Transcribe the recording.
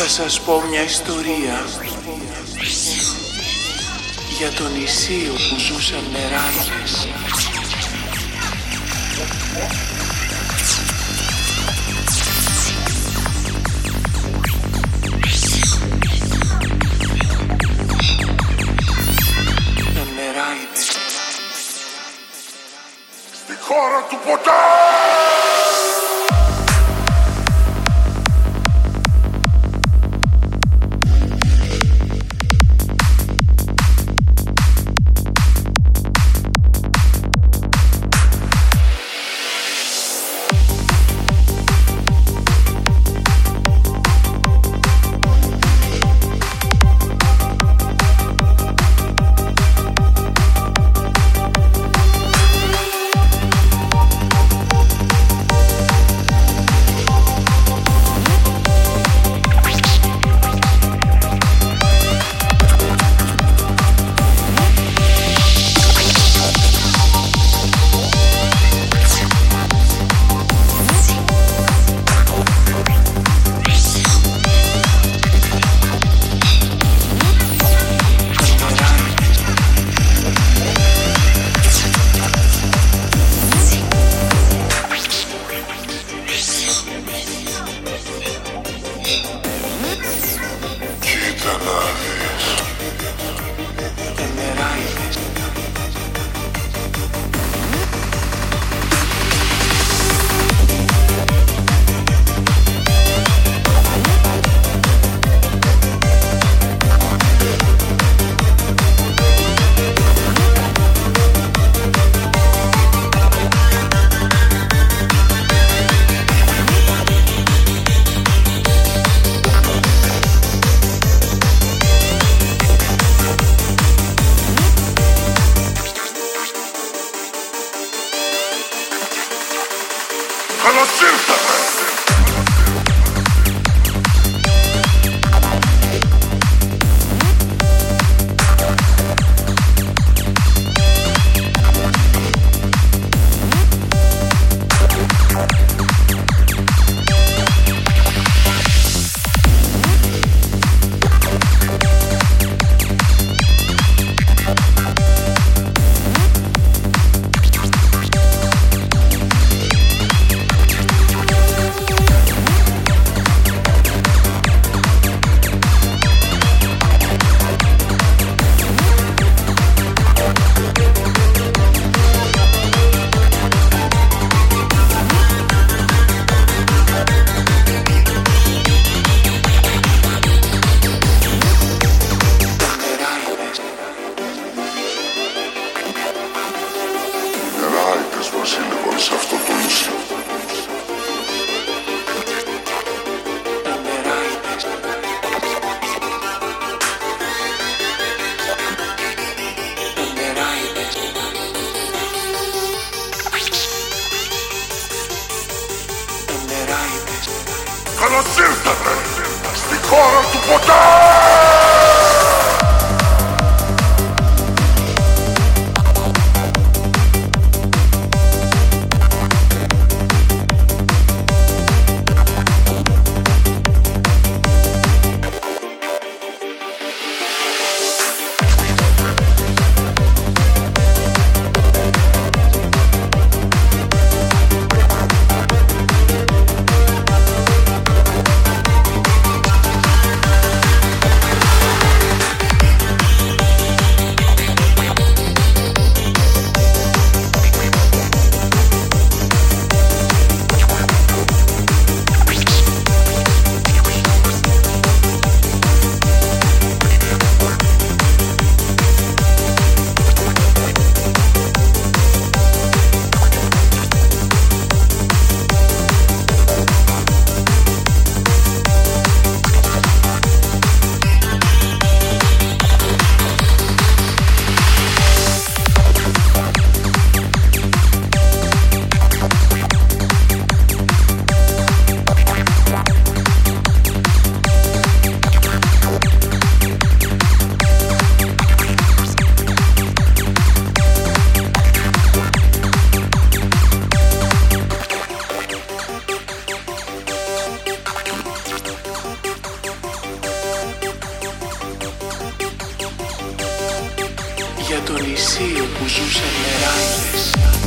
Θα σας πω μια ιστορία για το νησί όπου ζούσαν νεράδες. What το νησί όπου ζούσαν μεράνδες